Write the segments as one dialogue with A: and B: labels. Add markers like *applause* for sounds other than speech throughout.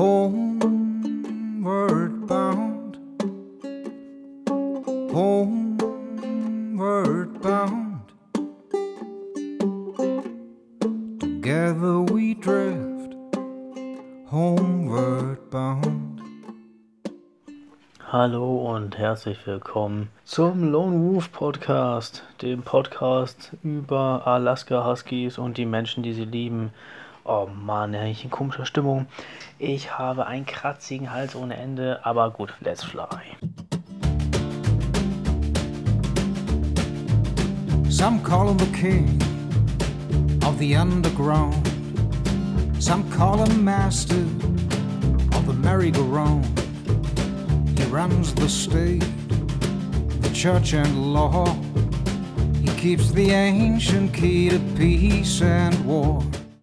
A: homeward bound, homeward bound. Together we drift, homeward bound.
B: Hallo und herzlich willkommen zum Lone Wolf Podcast, dem Podcast über Alaska Huskies und die Menschen, die sie lieben. Oh Mann, ich in komischer Stimmung. Ich habe einen kratzigen Hals ohne Ende, aber gut, let's fly.
A: Some call him the king of the underground. Some call him master of the merry-go-round. He runs the state, the church and law. He keeps the ancient key to peace and war.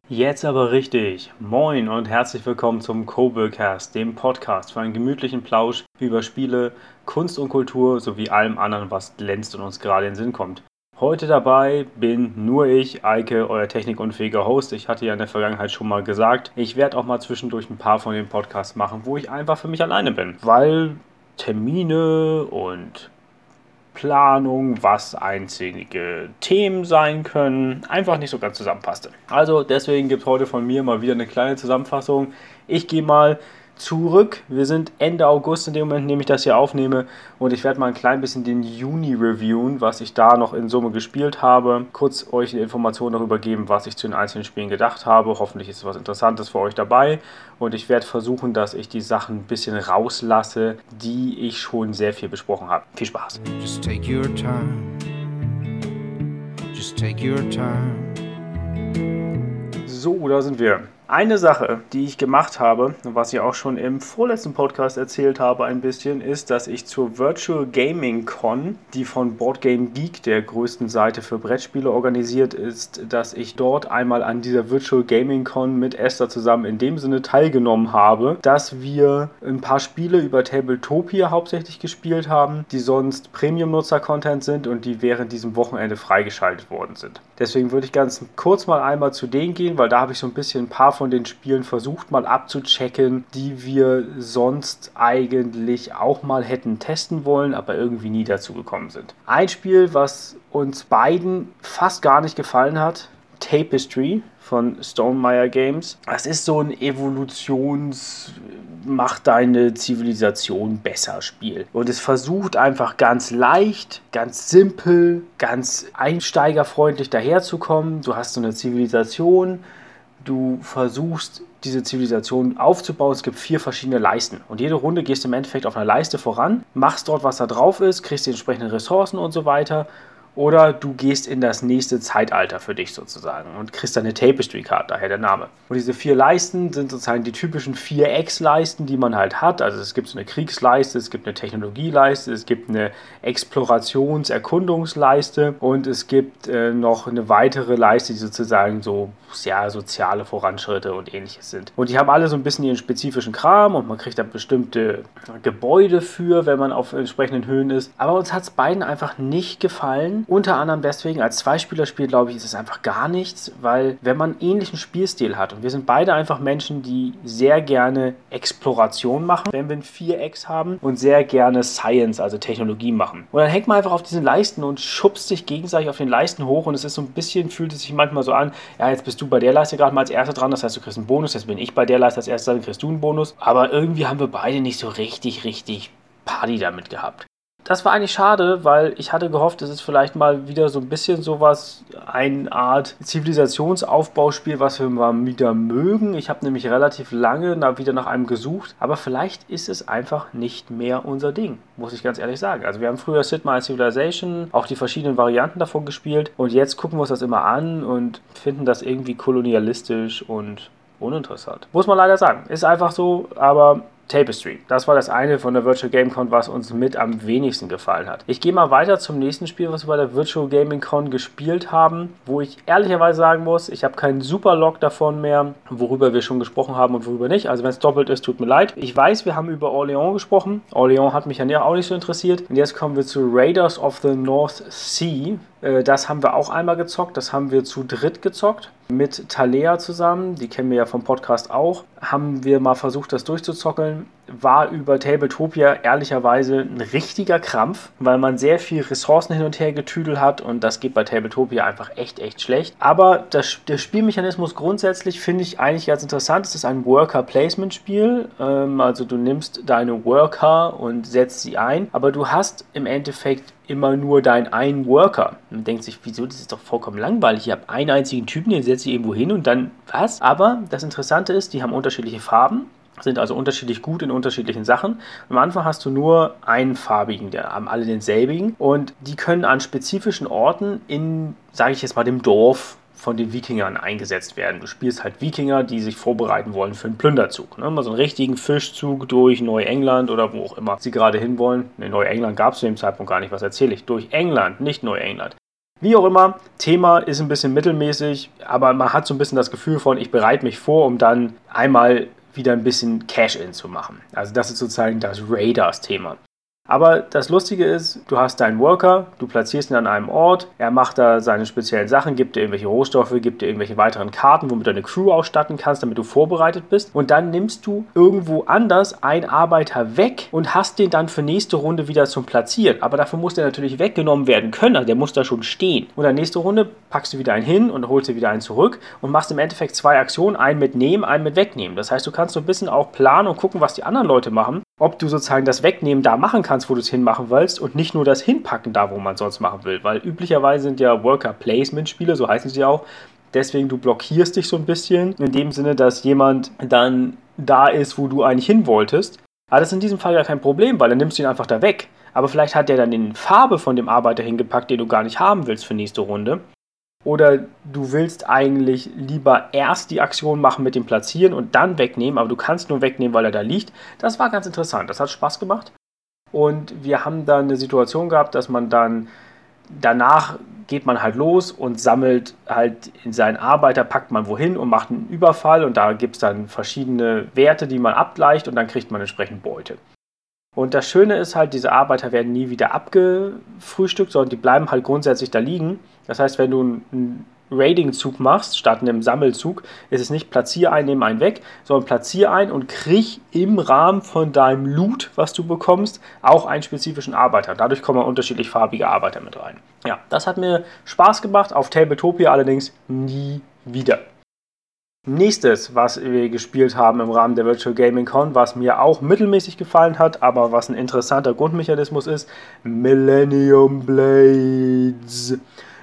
B: Jetzt aber richtig. Moin und herzlich willkommen zum Kobelcast, dem Podcast für einen gemütlichen Plausch über Spiele, Kunst und Kultur sowie allem anderen, was glänzt und uns gerade in den Sinn kommt. Heute dabei bin nur ich, Eike, euer technikunfähiger Host. Ich hatte ja in der Vergangenheit schon mal gesagt, ich werde auch mal zwischendurch ein paar von den Podcasts machen, wo ich einfach für mich alleine bin, weil Termine und Planung, was einzige Themen sein können, einfach nicht so ganz zusammenpasste. Also deswegen gibt es heute von mir mal wieder eine kleine Zusammenfassung. Ich gehe mal zurück. Wir sind Ende August in dem Moment, in dem ich das hier aufnehme. Und ich werde mal ein klein bisschen den Juni reviewen, was ich da noch in Summe gespielt habe. Kurz euch eine Information darüber geben, was ich zu den einzelnen Spielen gedacht habe. Hoffentlich ist was Interessantes für euch dabei. Und ich werde versuchen, dass ich die Sachen ein bisschen rauslasse, die ich schon sehr viel besprochen habe. Viel Spaß.
A: Just take your time. Just take your time.
B: So, da sind wir. Eine Sache, die ich gemacht habe, was ich auch schon im vorletzten Podcast erzählt habe ein bisschen, ist, dass ich zur Virtual Gaming Con, die von Board Game Geek, der größten Seite für Brettspiele, organisiert ist, dass ich dort einmal an dieser Virtual Gaming Con mit Esther zusammen in dem Sinne teilgenommen habe, dass wir ein paar Spiele über Tabletopia hauptsächlich gespielt haben, die sonst Premium-Nutzer-Content sind und die während diesem Wochenende freigeschaltet worden sind. Deswegen würde ich ganz kurz mal einmal zu denen gehen, weil da habe ich so ein bisschen ein paar von den Spielen versucht mal abzuchecken, die wir sonst eigentlich auch mal hätten testen wollen, aber irgendwie nie dazu gekommen sind. Ein Spiel, was uns beiden fast gar nicht gefallen hat, Tapestry von Stonemeyer Games. Das ist so ein Evolutions Mach deine Zivilisation besser Spiel. Und es versucht einfach ganz leicht, ganz simpel, ganz einsteigerfreundlich daherzukommen. Du hast so eine Zivilisation, du versuchst diese Zivilisation aufzubauen. Es gibt vier verschiedene Leisten. Und jede Runde gehst du im Endeffekt auf einer Leiste voran, machst dort, was da drauf ist, kriegst die entsprechenden Ressourcen und so weiter. Oder du gehst in das nächste Zeitalter für dich sozusagen und kriegst eine Tapestry-Card, daher der Name. Und diese vier Leisten sind sozusagen die typischen vier X-Leisten, die man halt hat. Also es gibt so eine Kriegsleiste, es gibt eine Technologieleiste, es gibt eine Explorations-Erkundungsleiste und es gibt äh, noch eine weitere Leiste, die sozusagen so ja, soziale Voranschritte und ähnliches sind. Und die haben alle so ein bisschen ihren spezifischen Kram und man kriegt da bestimmte Gebäude für, wenn man auf entsprechenden Höhen ist. Aber uns hat es beiden einfach nicht gefallen. Unter anderem deswegen, als Zweispielerspiel, glaube ich, ist es einfach gar nichts, weil wenn man einen ähnlichen Spielstil hat und wir sind beide einfach Menschen, die sehr gerne Exploration machen, wenn wir ein Vierecks haben und sehr gerne Science, also Technologie machen. Und dann hängt man einfach auf diesen Leisten und schubst sich gegenseitig auf den Leisten hoch und es ist so ein bisschen, fühlt es sich manchmal so an, ja, jetzt bist du bei der Leiste gerade mal als Erster dran, das heißt, du kriegst einen Bonus, jetzt bin ich bei der Leiste als Erster, dann kriegst du einen Bonus. Aber irgendwie haben wir beide nicht so richtig, richtig Party damit gehabt. Das war eigentlich schade, weil ich hatte gehofft, es ist vielleicht mal wieder so ein bisschen sowas, eine Art Zivilisationsaufbauspiel, was wir mal wieder mögen. Ich habe nämlich relativ lange wieder nach einem gesucht, aber vielleicht ist es einfach nicht mehr unser Ding, muss ich ganz ehrlich sagen. Also wir haben früher Sid Meier Civilization, auch die verschiedenen Varianten davon gespielt und jetzt gucken wir uns das immer an und finden das irgendwie kolonialistisch und uninteressant. Muss man leider sagen. Ist einfach so, aber Tapestry. Das war das eine von der Virtual Game Con, was uns mit am wenigsten gefallen hat. Ich gehe mal weiter zum nächsten Spiel, was wir bei der Virtual Gaming Con gespielt haben, wo ich ehrlicherweise sagen muss, ich habe keinen super Log davon mehr, worüber wir schon gesprochen haben und worüber nicht. Also wenn es doppelt ist, tut mir leid. Ich weiß, wir haben über Orléans gesprochen. Orléans hat mich ja auch nicht so interessiert. Und jetzt kommen wir zu Raiders of the North Sea das haben wir auch einmal gezockt. Das haben wir zu dritt gezockt. Mit Talea zusammen. Die kennen wir ja vom Podcast auch. Haben wir mal versucht, das durchzuzockeln. War über Tabletopia ehrlicherweise ein richtiger Krampf, weil man sehr viel Ressourcen hin und her getüdelt hat und das geht bei Tabletopia einfach echt, echt schlecht. Aber das, der Spielmechanismus grundsätzlich finde ich eigentlich ganz interessant. Es ist ein Worker-Placement-Spiel. Ähm, also du nimmst deine Worker und setzt sie ein, aber du hast im Endeffekt immer nur deinen einen Worker. Man denkt sich, wieso, das ist doch vollkommen langweilig. Ich habe einen einzigen Typen, den setze ich irgendwo hin und dann was? Aber das Interessante ist, die haben unterschiedliche Farben sind also unterschiedlich gut in unterschiedlichen Sachen. Am Anfang hast du nur einen farbigen, der haben alle denselbigen und die können an spezifischen Orten in, sage ich jetzt mal, dem Dorf von den Wikingern eingesetzt werden. Du spielst halt Wikinger, die sich vorbereiten wollen für einen Plünderzug. Ne? Mal so einen richtigen Fischzug durch Neuengland oder wo auch immer sie gerade hinwollen. Ne, Neuengland gab es zu dem Zeitpunkt gar nicht, was erzähle ich? Durch England, nicht Neuengland. Wie auch immer, Thema ist ein bisschen mittelmäßig, aber man hat so ein bisschen das Gefühl von, ich bereite mich vor, um dann einmal wieder ein bisschen Cash-In zu machen. Also das ist sozusagen das Raiders-Thema. Aber das Lustige ist, du hast deinen Worker, du platzierst ihn an einem Ort, er macht da seine speziellen Sachen, gibt dir irgendwelche Rohstoffe, gibt dir irgendwelche weiteren Karten, womit du deine Crew ausstatten kannst, damit du vorbereitet bist. Und dann nimmst du irgendwo anders einen Arbeiter weg und hast den dann für nächste Runde wieder zum Platzieren. Aber dafür muss der natürlich weggenommen werden können, also der muss da schon stehen. Und dann nächste Runde packst du wieder einen hin und holst dir wieder einen zurück und machst im Endeffekt zwei Aktionen, einen mit nehmen, einen mit wegnehmen. Das heißt, du kannst so ein bisschen auch planen und gucken, was die anderen Leute machen ob du sozusagen das Wegnehmen da machen kannst, wo du es hinmachen willst und nicht nur das Hinpacken da, wo man sonst machen will. Weil üblicherweise sind ja Worker-Placement-Spiele, so heißen sie auch, deswegen du blockierst dich so ein bisschen, in dem Sinne, dass jemand dann da ist, wo du eigentlich hin wolltest. Aber das ist in diesem Fall ja kein Problem, weil dann nimmst du ihn einfach da weg. Aber vielleicht hat der dann in Farbe von dem Arbeiter hingepackt, den du gar nicht haben willst für nächste Runde. Oder du willst eigentlich lieber erst die Aktion machen mit dem Platzieren und dann wegnehmen, aber du kannst nur wegnehmen, weil er da liegt. Das war ganz interessant. Das hat Spaß gemacht. Und wir haben dann eine Situation gehabt, dass man dann danach geht man halt los und sammelt halt in seinen Arbeiter, packt man wohin und macht einen Überfall und da gibt es dann verschiedene Werte, die man abgleicht und dann kriegt man entsprechend Beute. Und das Schöne ist halt, diese Arbeiter werden nie wieder abgefrühstückt, sondern die bleiben halt grundsätzlich da liegen. Das heißt, wenn du einen Raiding-Zug machst, statt einem Sammelzug, ist es nicht platzier ein, nimm einen weg, sondern platzier ein und krieg im Rahmen von deinem Loot, was du bekommst, auch einen spezifischen Arbeiter. Dadurch kommen unterschiedlich farbige Arbeiter mit rein. Ja, das hat mir Spaß gemacht, auf Tabletopia allerdings nie wieder. Nächstes, was wir gespielt haben im Rahmen der Virtual Gaming Con, was mir auch mittelmäßig gefallen hat, aber was ein interessanter Grundmechanismus ist, Millennium Blades.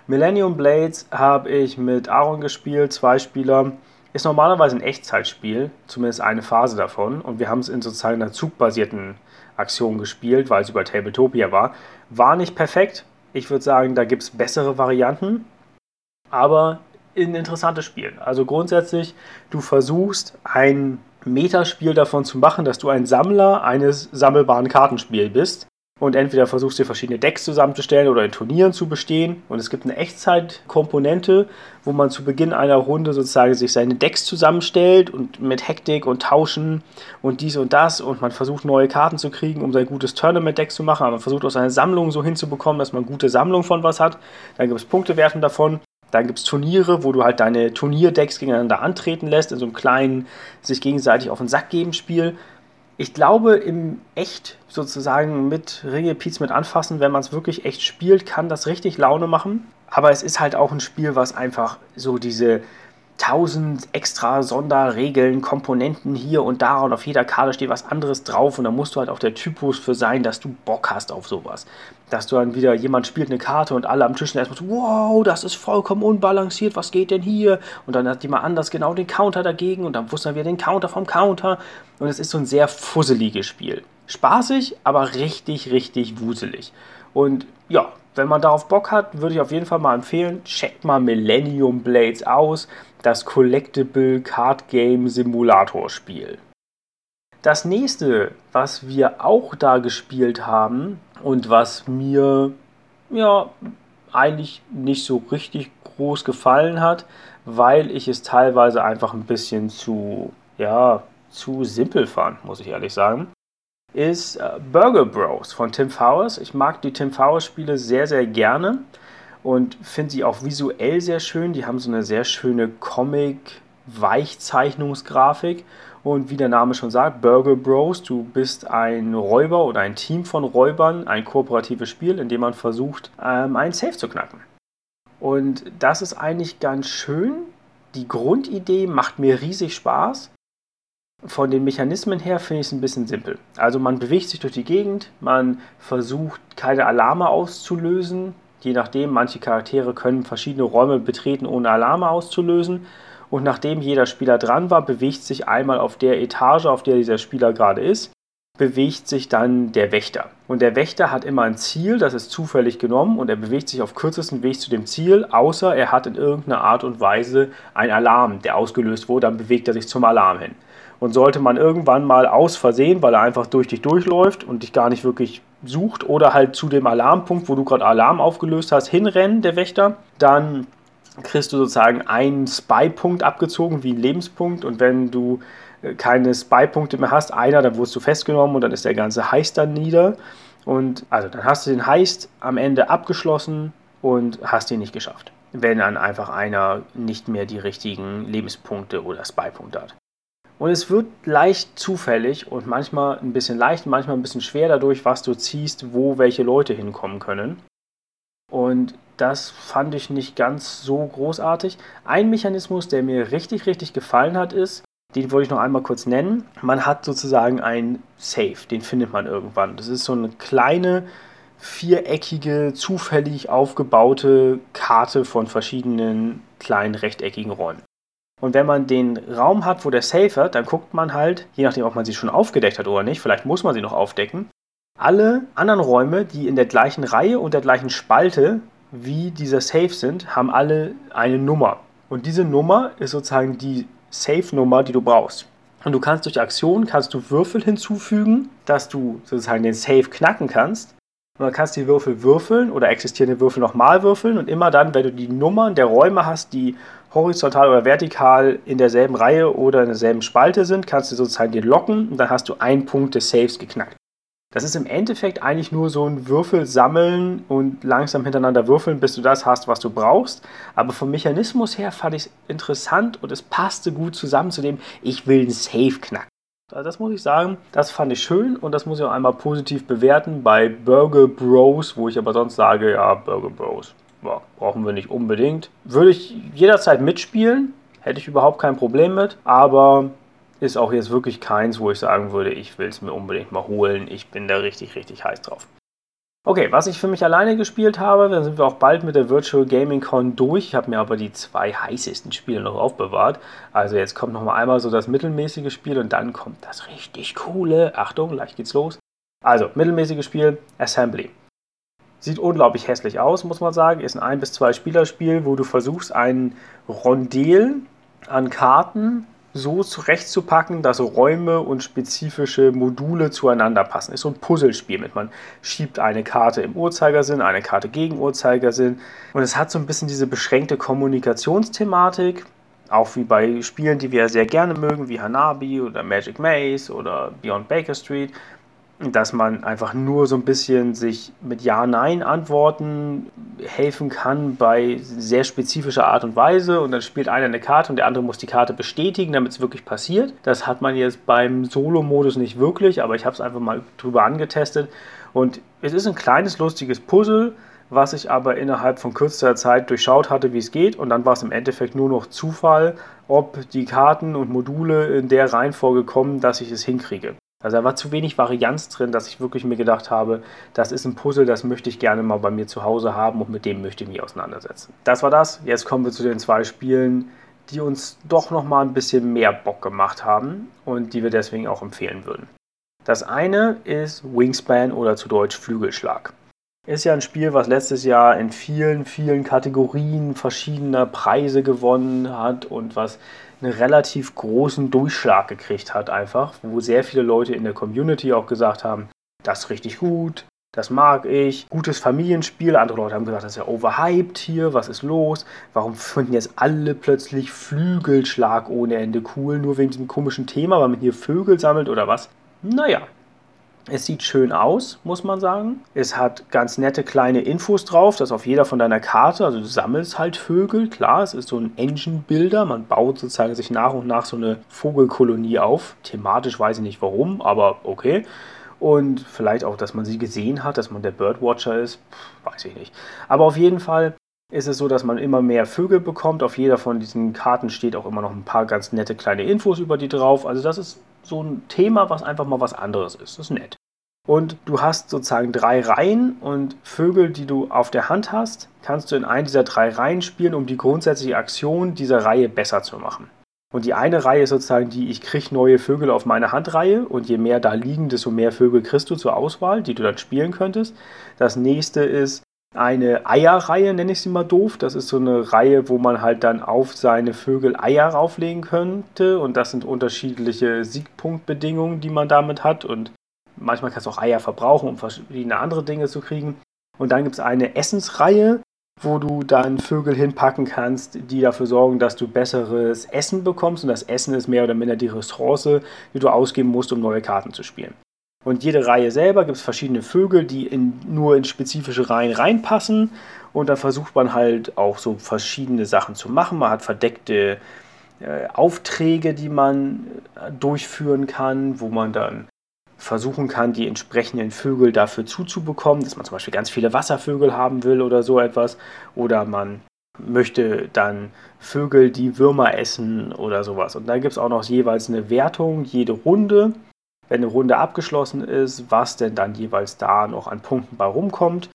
B: Millennium Blades habe ich mit Aaron gespielt, zwei Spieler. Ist normalerweise ein Echtzeitspiel, zumindest eine Phase davon. Und wir haben es in sozusagen einer zugbasierten Aktion gespielt, weil es über Tabletopia war. War nicht perfekt. Ich würde sagen, da gibt es bessere Varianten. Aber ein interessantes Spiel. Also grundsätzlich, du versuchst ein Metaspiel davon zu machen, dass du ein Sammler eines sammelbaren Kartenspiels bist und entweder versuchst du verschiedene Decks zusammenzustellen oder in Turnieren zu bestehen. Und es gibt eine Echtzeitkomponente, wo man zu Beginn einer Runde sozusagen sich seine Decks zusammenstellt und mit Hektik und Tauschen und dies und das und man versucht neue Karten zu kriegen, um sein gutes Tournament-Deck zu machen. Aber man versucht auch seine Sammlung so hinzubekommen, dass man gute Sammlung von was hat. Dann gibt es Punktewerten davon dann gibt es Turniere, wo du halt deine Turnierdecks gegeneinander antreten lässt, in so einem kleinen, sich gegenseitig auf den Sack geben Spiel. Ich glaube, im echt sozusagen mit Ringe Piez mit anfassen, wenn man es wirklich echt spielt, kann das richtig Laune machen. Aber es ist halt auch ein Spiel, was einfach so diese tausend extra Sonderregeln, Komponenten hier und da und auf jeder Karte steht was anderes drauf und da musst du halt auch der Typus für sein, dass du Bock hast auf sowas. Dass du dann wieder, jemand spielt eine Karte und alle am Tisch erstmal so, wow, das ist vollkommen unbalanciert, was geht denn hier? Und dann hat jemand anders genau den Counter dagegen und dann wusste er wieder den Counter vom Counter und es ist so ein sehr fusseliges Spiel. Spaßig, aber richtig, richtig wuselig. Und ja, wenn man darauf Bock hat, würde ich auf jeden Fall mal empfehlen, checkt mal Millennium Blades aus, das Collectible Card Game Simulator Spiel. Das nächste, was wir auch da gespielt haben und was mir ja eigentlich nicht so richtig groß gefallen hat, weil ich es teilweise einfach ein bisschen zu ja, zu simpel fand, muss ich ehrlich sagen, ist äh, Burger Bros von Tim Fowers. Ich mag die Tim Fowers Spiele sehr, sehr gerne. und finde sie auch visuell sehr schön. Die haben so eine sehr schöne Comic-Weichzeichnungsgrafik. Und wie der Name schon sagt, Burger Bros, du bist ein Räuber oder ein Team von Räubern, ein kooperatives Spiel, in dem man versucht, ähm, einen Safe zu knacken. Und das ist eigentlich ganz schön. Die Grundidee macht mir riesig Spaß. Von den Mechanismen her finde ich es ein bisschen simpel. Also man bewegt sich durch die Gegend, man versucht keine Alarme auszulösen. Je nachdem, manche Charaktere können verschiedene Räume betreten, ohne Alarme auszulösen. Und nachdem jeder Spieler dran war, bewegt sich einmal auf der Etage, auf der dieser Spieler gerade ist, bewegt sich dann der Wächter. Und der Wächter hat immer ein Ziel, das ist zufällig genommen und er bewegt sich auf kürzesten Weg zu dem Ziel, außer er hat in irgendeiner Art und Weise einen Alarm, der ausgelöst wurde, dann bewegt er sich zum Alarm hin. Und sollte man irgendwann mal aus Versehen, weil er einfach durch dich durchläuft und dich gar nicht wirklich sucht oder halt zu dem Alarmpunkt, wo du gerade Alarm aufgelöst hast, hinrennen, der Wächter, dann kriegst du sozusagen einen Spy-Punkt abgezogen, wie ein Lebenspunkt. Und wenn du äh, keine Spy-Punkte mehr hast, einer, dann wirst du festgenommen und dann ist der ganze Heist dann nieder. Und also dann hast du den Heist am Ende abgeschlossen und hast ihn nicht geschafft. Wenn dann einfach einer nicht mehr die richtigen Lebenspunkte oder Spy-Punkte hat. Und es wird leicht zufällig und manchmal ein bisschen leicht, manchmal ein bisschen schwer dadurch, was du ziehst, wo welche Leute hinkommen können. Und das fand ich nicht ganz so großartig. Ein Mechanismus, der mir richtig, richtig gefallen hat, ist, den wollte ich noch einmal kurz nennen. Man hat sozusagen ein Safe, den findet man irgendwann. Das ist so eine kleine, viereckige, zufällig aufgebaute Karte von verschiedenen kleinen rechteckigen Räumen. Und wenn man den Raum hat, wo der Safe hat, dann guckt man halt, je nachdem, ob man sie schon aufgedeckt hat oder nicht, vielleicht muss man sie noch aufdecken, alle anderen Räume, die in der gleichen Reihe und der gleichen Spalte wie dieser Safe sind, haben alle eine Nummer. Und diese Nummer ist sozusagen die Safe-Nummer, die du brauchst. Und du kannst durch Aktionen kannst du Würfel hinzufügen, dass du sozusagen den Safe knacken kannst. Und dann kannst du die Würfel würfeln oder existierende Würfel nochmal würfeln. Und immer dann, wenn du die Nummern der Räume hast, die horizontal oder vertikal in derselben Reihe oder in derselben Spalte sind, kannst du sozusagen den locken und dann hast du einen Punkt des Saves geknackt. Das ist im Endeffekt eigentlich nur so ein Würfel sammeln und langsam hintereinander würfeln, bis du das hast, was du brauchst. Aber vom Mechanismus her fand ich es interessant und es passte gut zusammen zu dem, ich will einen Safe knacken. Also das muss ich sagen, das fand ich schön und das muss ich auch einmal positiv bewerten bei Burger Bros, wo ich aber sonst sage, ja, Burger Bros, ja, brauchen wir nicht unbedingt. Würde ich jederzeit mitspielen, hätte ich überhaupt kein Problem mit, aber ist auch jetzt wirklich keins, wo ich sagen würde, ich will es mir unbedingt mal holen. Ich bin da richtig, richtig heiß drauf. Okay, was ich für mich alleine gespielt habe, dann sind wir auch bald mit der Virtual Gaming Con durch. Ich habe mir aber die zwei heißesten Spiele noch aufbewahrt. Also jetzt kommt noch mal einmal so das mittelmäßige Spiel und dann kommt das richtig coole. Achtung, gleich geht's los. Also, mittelmäßiges Spiel, Assembly. Sieht unglaublich hässlich aus, muss man sagen. Ist ein 1 bis 2 Spielerspiel, wo du versuchst, ein Rondel an Karten so zurechtzupacken, dass Räume und spezifische Module zueinander passen. Ist so ein Puzzlespiel mit. Man schiebt eine Karte im Uhrzeigersinn, eine Karte gegen Uhrzeigersinn. Und es hat so ein bisschen diese beschränkte Kommunikationsthematik. Auch wie bei Spielen, die wir sehr gerne mögen, wie Hanabi oder Magic Maze oder Beyond Baker Street, dass man einfach nur so ein bisschen sich mit Ja-Nein-Antworten helfen kann bei sehr spezifischer Art und Weise und dann spielt einer eine Karte und der andere muss die Karte bestätigen, damit es wirklich passiert. Das hat man jetzt beim Solo-Modus nicht wirklich, aber ich habe es einfach mal drüber angetestet und es ist ein kleines lustiges Puzzle, was ich aber innerhalb von kürzester Zeit durchschaut hatte, wie es geht und dann war es im Endeffekt nur noch Zufall, ob die Karten und Module in der Reihenfolge kommen, dass ich es hinkriege. Also da war zu wenig Varianz drin, dass ich wirklich mir gedacht habe, das ist ein Puzzle, das möchte ich gerne mal bei mir zu Hause haben und mit dem möchte ich mich auseinandersetzen. Das war das. Jetzt kommen wir zu den zwei Spielen, die uns doch noch mal ein bisschen mehr Bock gemacht haben und die wir deswegen auch empfehlen würden. Das eine ist Wingspan oder zu Deutsch Flügelschlag. Ist ja ein Spiel, was letztes Jahr in vielen, vielen Kategorien verschiedener Preise gewonnen hat und was einen relativ großen Durchschlag gekriegt hat, einfach, wo sehr viele Leute in der Community auch gesagt haben, das ist richtig gut, das mag ich, gutes Familienspiel. Andere Leute haben gesagt, das ist ja overhyped hier, was ist los? Warum finden jetzt alle plötzlich Flügelschlag ohne Ende cool, nur wegen diesem komischen Thema, weil man hier Vögel sammelt oder was? Naja, Es sieht schön aus, muss man sagen. Es hat ganz nette kleine Infos drauf, das auf jeder von deiner Karte. Also du sammelst halt Vögel, klar, es ist so ein Engine-Builder. Man baut sozusagen sich nach und nach so eine Vogelkolonie auf. Thematisch weiß ich nicht warum, aber okay. Und vielleicht auch, dass man sie gesehen hat, dass man der Birdwatcher ist, weiß ich nicht. Aber auf jeden Fall ist es so, dass man immer mehr Vögel bekommt. Auf jeder von diesen Karten steht auch immer noch ein paar ganz nette kleine Infos über die drauf. Also das ist so ein Thema, was einfach mal was anderes ist. Das ist nett. Und du hast sozusagen drei Reihen und Vögel, die du auf der Hand hast, kannst du in einen dieser drei Reihen spielen, um die grundsätzliche Aktion dieser Reihe besser zu machen. Und die eine Reihe ist sozusagen die, ich kriege neue Vögel auf meine Handreihe und je mehr da liegen, desto mehr Vögel kriegst du zur Auswahl, die du dann spielen könntest. Das nächste ist eine Eierreihe, nenne ich sie mal doof. Das ist so eine Reihe, wo man halt dann auf seine Vögel Eier rauflegen könnte und das sind unterschiedliche Siegpunktbedingungen, die man damit hat und Manchmal kannst du auch Eier verbrauchen, um verschiedene andere Dinge zu kriegen. Und dann gibt es eine Essensreihe, wo du dann Vögel hinpacken kannst, die dafür sorgen, dass du besseres Essen bekommst. Und das Essen ist mehr oder minder die Ressource, die du ausgeben musst, um neue Karten zu spielen. Und jede Reihe selber gibt es verschiedene Vögel, die in, nur in spezifische Reihen reinpassen. Und dann versucht man halt auch so verschiedene Sachen zu machen. Man hat verdeckte äh, Aufträge, die man äh, durchführen kann, wo man dann versuchen kann, die entsprechenden Vögel dafür zuzubekommen, dass man zum Beispiel ganz viele Wasservögel haben will oder so etwas. Oder man möchte dann Vögel, die Würmer essen oder sowas. Und dann gibt es auch noch jeweils eine Wertung, jede Runde, wenn eine Runde abgeschlossen ist, was denn dann jeweils da noch an Punkten bei rumkommt.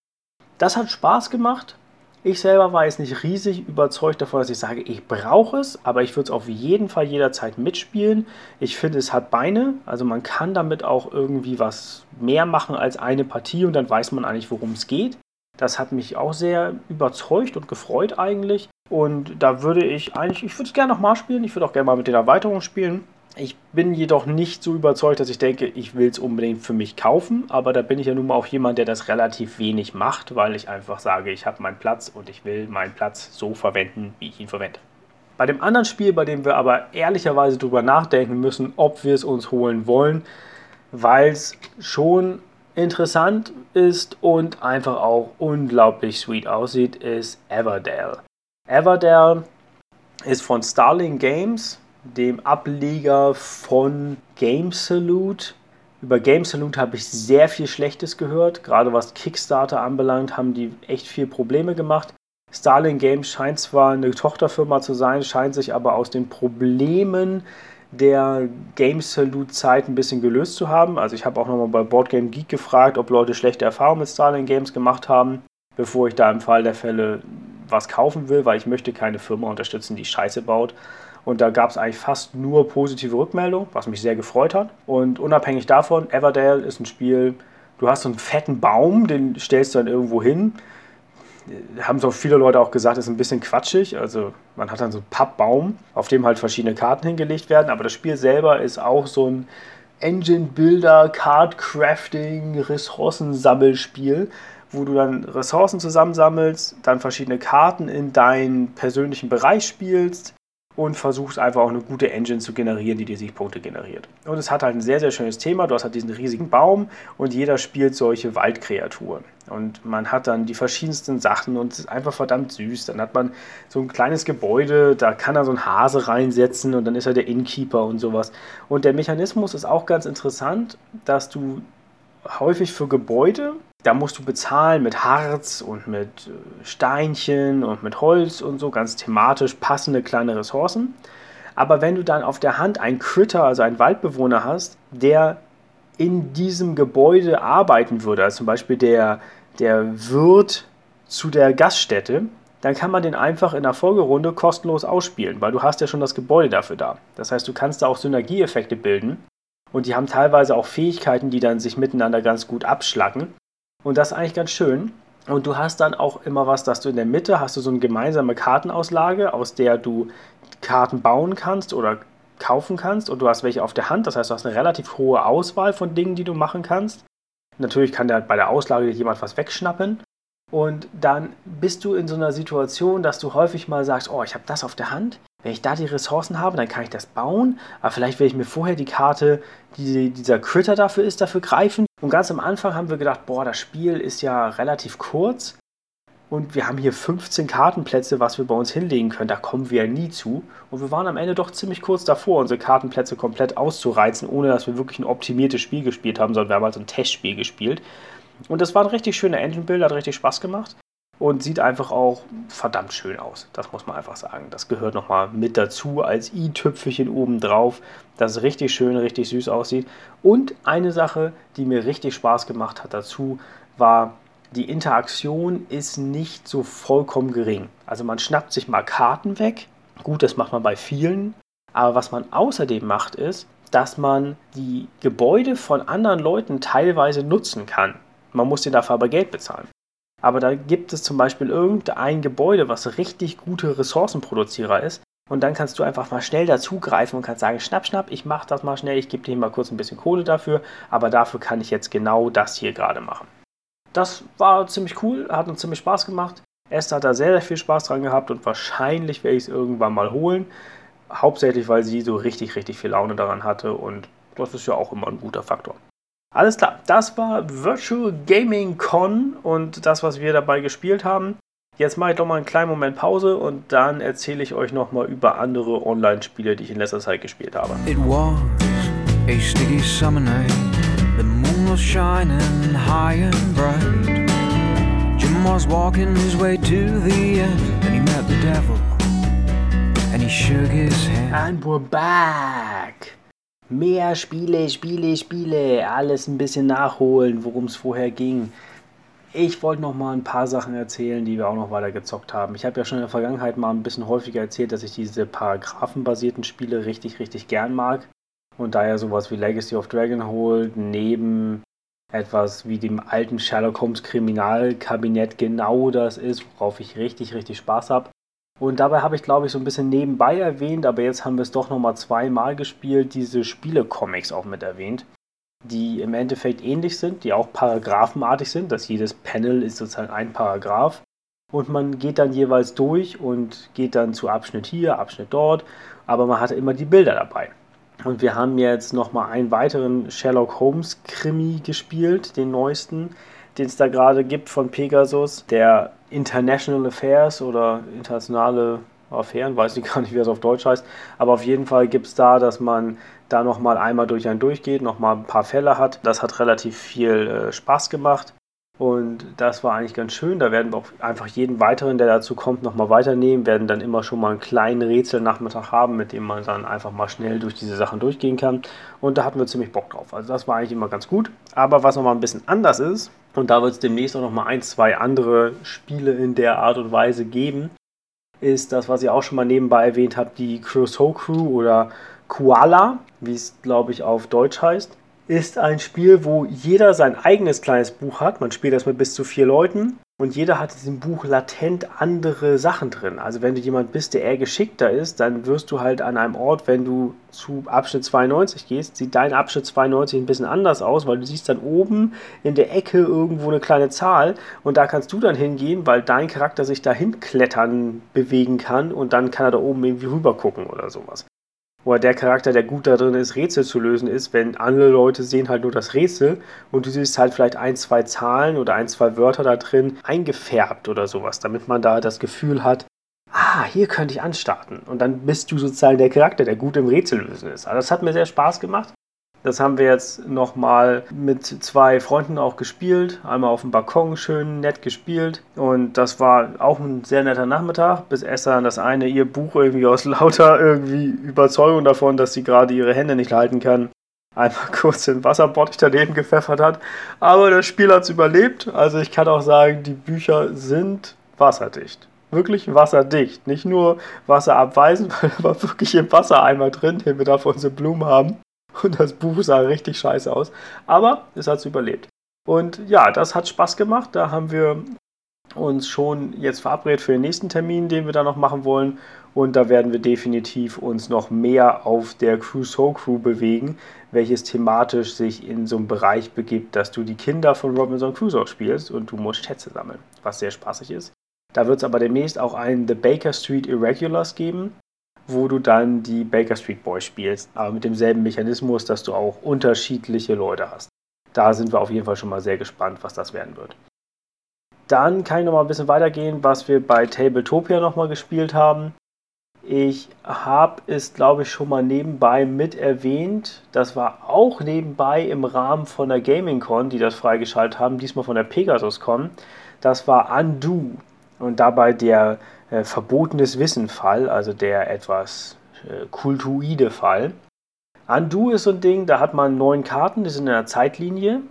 B: Das hat Spaß gemacht. Ich selber war jetzt nicht riesig überzeugt davon, dass ich sage, ich brauche es, aber ich würde es auf jeden Fall jederzeit mitspielen. Ich finde, es hat Beine, also man kann damit auch irgendwie was mehr machen als eine Partie und dann weiß man eigentlich, worum es geht. Das hat mich auch sehr überzeugt und gefreut eigentlich. Und da würde ich eigentlich, ich würde es gerne nochmal spielen, ich würde auch gerne mal mit den Erweiterungen spielen. Ich bin jedoch nicht so überzeugt, dass ich denke, ich will es unbedingt für mich kaufen, aber da bin ich ja nun mal auch jemand, der das relativ wenig macht, weil ich einfach sage, ich habe meinen Platz und ich will meinen Platz so verwenden, wie ich ihn verwende. Bei dem anderen Spiel, bei dem wir aber ehrlicherweise darüber nachdenken müssen, ob wir es uns holen wollen, weil es schon interessant ist und einfach auch unglaublich sweet aussieht, ist Everdale. Everdale ist von Starling Games dem Ableger von Game Salute. Über Game Salute habe ich sehr viel Schlechtes gehört. Gerade was Kickstarter anbelangt, haben die echt viel Probleme gemacht. Starling Games scheint zwar eine Tochterfirma zu sein, scheint sich aber aus den Problemen der Game Salute Zeit ein bisschen gelöst zu haben. Also ich habe auch nochmal bei Boardgame Geek gefragt, ob Leute schlechte Erfahrungen mit Starling Games gemacht haben, bevor ich da im Fall der Fälle was kaufen will, weil ich möchte keine Firma unterstützen, die Scheiße baut. Und da gab es eigentlich fast nur positive Rückmeldungen, was mich sehr gefreut hat. Und unabhängig davon, Everdale ist ein Spiel, du hast so einen fetten Baum, den stellst du dann irgendwo hin. Haben so viele Leute auch gesagt, ist ein bisschen quatschig. Also man hat dann so einen Pappbaum, auf dem halt verschiedene Karten hingelegt werden. Aber das Spiel selber ist auch so ein Engine Builder, Card Crafting, Ressourcensammelspiel, wo du dann Ressourcen zusammensammelst, dann verschiedene Karten in deinen persönlichen Bereich spielst, und versuchst einfach auch eine gute Engine zu generieren, die dir Siegpunkte generiert. Und es hat halt ein sehr, sehr schönes Thema. Du hast halt diesen riesigen Baum und jeder spielt solche Waldkreaturen. Und man hat dann die verschiedensten Sachen und es ist einfach verdammt süß. Dann hat man so ein kleines Gebäude, da kann er so ein Hase reinsetzen und dann ist er der Innkeeper und sowas. Und der Mechanismus ist auch ganz interessant, dass du häufig für Gebäude da musst du bezahlen mit Harz und mit äh, Steinchen und mit Holz und so, ganz thematisch passende kleine Ressourcen. Aber wenn du dann auf der Hand einen Critter, also einen Waldbewohner hast, der in diesem Gebäude arbeiten würde, also zum Beispiel der, der Wirt zu der Gaststätte, dann kann man den einfach in der Folgerunde kostenlos ausspielen, weil du hast ja schon das Gebäude dafür da. Das heißt, du kannst da auch Synergieeffekte bilden und die haben teilweise auch Fähigkeiten, die dann sich miteinander ganz gut abschlacken. Und das ist eigentlich ganz schön. Und du hast dann auch immer was, dass du in der Mitte hast du so eine gemeinsame Kartenauslage, aus der du Karten bauen kannst oder kaufen kannst. Und du hast welche auf der Hand. Das heißt, du hast eine relativ hohe Auswahl von Dingen, die du machen kannst. Natürlich kann der bei der Auslage jemand was wegschnappen. Und dann bist du in so einer Situation, dass du häufig mal sagst, oh, ich habe das auf der Hand. Wenn ich da die Ressourcen habe, dann kann ich das bauen. Aber vielleicht will ich mir vorher die Karte, die dieser Critter dafür ist, dafür greifen. Und ganz am Anfang haben wir gedacht, boah, das Spiel ist ja relativ kurz und wir haben hier 15 Kartenplätze, was wir bei uns hinlegen können. Da kommen wir ja nie zu. Und wir waren am Ende doch ziemlich kurz davor, unsere Kartenplätze komplett auszureizen, ohne dass wir wirklich ein optimiertes Spiel gespielt haben, sondern wir haben halt so ein Testspiel gespielt. Und das war ein richtig schöner Engine-Build, hat richtig Spaß gemacht und sieht einfach auch verdammt schön aus. Das muss man einfach sagen. Das gehört nochmal mit dazu als i-Tüpfelchen oben drauf, dass es richtig schön, richtig süß aussieht. Und eine Sache, die mir richtig Spaß gemacht hat dazu, war, die Interaktion ist nicht so vollkommen gering. Also man schnappt sich mal Karten weg. Gut, das macht man bei vielen. Aber was man außerdem macht, ist, dass man die Gebäude von anderen Leuten teilweise nutzen kann. Man muss den dafür aber Geld bezahlen. Aber da gibt es zum Beispiel irgendein Gebäude, was richtig gute Ressourcenproduzierer ist. Und dann kannst du einfach mal schnell dazugreifen und kannst sagen, schnapp, schnapp, ich mach das mal schnell, ich gebe dir mal kurz ein bisschen Kohle dafür, aber dafür kann ich jetzt genau das hier gerade machen. Das war ziemlich cool, hat uns ziemlich Spaß gemacht. Esther hat da sehr, sehr viel Spaß dran gehabt und wahrscheinlich werde ich es irgendwann mal holen. Hauptsächlich, weil sie so richtig, richtig viel Laune daran hatte und das ist ja auch immer ein guter Faktor. Alles klar, das war Virtual Gaming Con und das, was wir dabei gespielt haben. Jetzt mache ich doch mal einen kleinen Moment Pause und dann erzähle ich euch nochmal über andere Online-Spiele, die ich in letzter Zeit gespielt habe. It was a sticky summer night. The moon was shining high and bright. Jim was walking his way to the end and he met the devil and he shook his hand. And we're back. Mehr Spiele, Spiele, Spiele, alles ein bisschen nachholen, worum es vorher ging. Ich wollte noch mal ein paar Sachen erzählen, die wir auch noch weiter gezockt haben. Ich habe ja schon in der Vergangenheit mal ein bisschen häufiger erzählt, dass ich diese paragraphenbasierten Spiele richtig, richtig gern mag. Und daher sowas wie Legacy of Dragonhold neben etwas wie dem alten Sherlock Holmes Kriminalkabinett genau das ist, worauf ich richtig, richtig Spaß habe. Und dabei habe ich, glaube ich, so ein bisschen nebenbei erwähnt, aber jetzt haben wir es doch nochmal zweimal gespielt, diese Spiele-Comics auch mit erwähnt, die im Endeffekt ähnlich sind, die auch paragraphenartig sind, dass jedes Panel ist sozusagen ein Paragraph. Und man geht dann jeweils durch und geht dann zu Abschnitt hier, Abschnitt dort, aber man hatte immer die Bilder dabei. Und wir haben jetzt nochmal einen weiteren Sherlock Holmes Krimi gespielt, den neuesten, den es da gerade gibt von Pegasus, der International Affairs oder internationale Affären, weiß ich *laughs* gar nicht, wie das auf Deutsch heißt, aber auf jeden Fall gibt es da, dass man da nochmal einmal durch einen durchgeht, nochmal ein paar Fälle hat. Das hat relativ viel äh, Spaß gemacht und das war eigentlich ganz schön. Da werden wir auch einfach jeden weiteren, der dazu kommt, nochmal weiternehmen, werden dann immer schon mal einen kleinen Rätselnachmittag haben, mit dem man dann einfach mal schnell durch diese Sachen durchgehen kann. Und da hatten wir ziemlich Bock drauf. Also das war eigentlich immer ganz gut. Aber was nochmal ein bisschen anders ist, und da wird es demnächst auch nochmal ein, zwei andere Spiele in der Art und Weise geben, ist das, was ich auch schon mal nebenbei erwähnt habe, die Crusoe Crew oder Koala, wie es glaube ich auf Deutsch heißt ist ein Spiel, wo jeder sein eigenes kleines Buch hat. Man spielt das mit bis zu vier Leuten und jeder hat in diesem Buch latent andere Sachen drin. Also wenn du jemand bist, der eher geschickter ist, dann wirst du halt an einem Ort, wenn du zu Abschnitt 92 gehst, sieht dein Abschnitt 92 ein bisschen anders aus, weil du siehst dann oben in der Ecke irgendwo eine kleine Zahl und da kannst du dann hingehen, weil dein Charakter sich dahin klettern bewegen kann und dann kann er da oben irgendwie rüber gucken oder sowas oder der Charakter, der gut da drin ist, Rätsel zu lösen ist, wenn andere Leute sehen halt nur das Rätsel und du siehst halt vielleicht ein, zwei Zahlen oder ein, zwei Wörter da drin eingefärbt oder sowas, damit man da das Gefühl hat, ah, hier könnte ich anstarten. Und dann bist du sozusagen der Charakter, der gut im Rätsel lösen ist. Also das hat mir sehr Spaß gemacht. Das haben wir jetzt nochmal mit zwei Freunden auch gespielt. Einmal auf dem Balkon schön nett gespielt. Und das war auch ein sehr netter Nachmittag, bis Esther dann das eine ihr Buch irgendwie aus lauter irgendwie Überzeugung davon, dass sie gerade ihre Hände nicht halten kann, einmal *laughs* kurz den Wasserbottich daneben gepfeffert hat. Aber das Spiel hat es überlebt. Also ich kann auch sagen, die Bücher sind wasserdicht. Wirklich wasserdicht. Nicht nur wasserabweisend, *laughs* weil da war wirklich im Wassereimer drin, den wir da für unsere Blumen haben. Und das Buch sah richtig scheiße aus. Aber es hat es überlebt. Und ja, das hat Spaß gemacht. Da haben wir uns schon jetzt verabredet für den nächsten Termin, den wir da noch machen wollen. Und da werden wir definitiv uns noch mehr auf der Crusoe Crew bewegen, welches thematisch sich in so einem Bereich begibt, dass du die Kinder von Robinson Crusoe spielst und du musst Schätze sammeln, was sehr spaßig ist. Da wird es aber demnächst auch einen The Baker Street Irregulars geben wo du dann die Baker Street Boys spielst, aber mit demselben Mechanismus, dass du auch unterschiedliche Leute hast. Da sind wir auf jeden Fall schon mal sehr gespannt, was das werden wird. Dann kann ich noch mal ein bisschen weitergehen, was wir bei Tabletopia noch mal gespielt haben. Ich habe es, glaube ich, schon mal nebenbei mit erwähnt. Das war auch nebenbei im Rahmen von der GamingCon, die das freigeschaltet haben, diesmal von der PegasusCon. Das war Undo und dabei der äh, verbotenes Wissen-Fall, also der etwas äh, kultuide Fall. Undo ist so ein Ding, da hat man neun Karten, die sind in einer Zeitlinie.